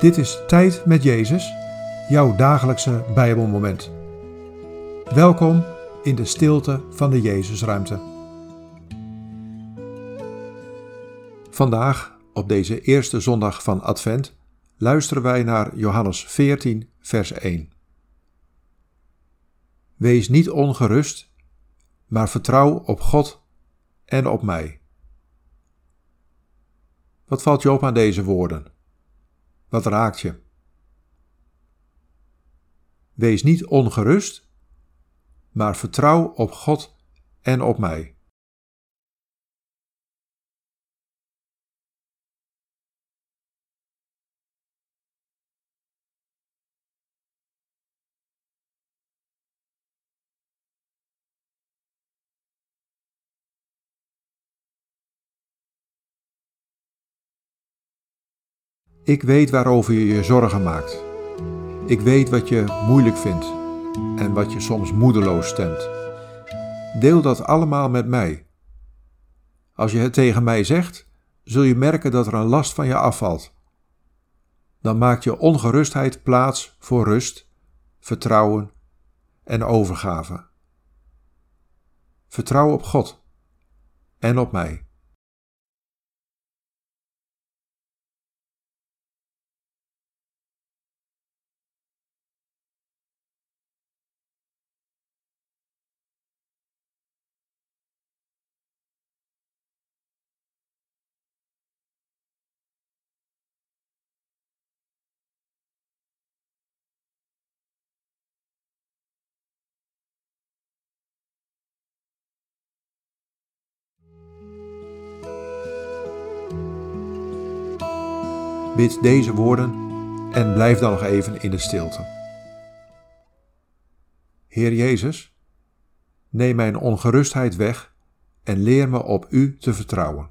Dit is Tijd met Jezus, jouw dagelijkse Bijbelmoment. Welkom in de stilte van de Jezusruimte. Vandaag, op deze eerste zondag van Advent, luisteren wij naar Johannes 14, vers 1. Wees niet ongerust, maar vertrouw op God en op mij. Wat valt je op aan deze woorden? Wat raakt je? Wees niet ongerust, maar vertrouw op God en op mij. Ik weet waarover je je zorgen maakt. Ik weet wat je moeilijk vindt en wat je soms moedeloos stemt. Deel dat allemaal met mij. Als je het tegen mij zegt, zul je merken dat er een last van je afvalt. Dan maakt je ongerustheid plaats voor rust, vertrouwen en overgave. Vertrouw op God en op mij. Bid deze woorden en blijf dan nog even in de stilte. Heer Jezus, neem mijn ongerustheid weg en leer me op U te vertrouwen.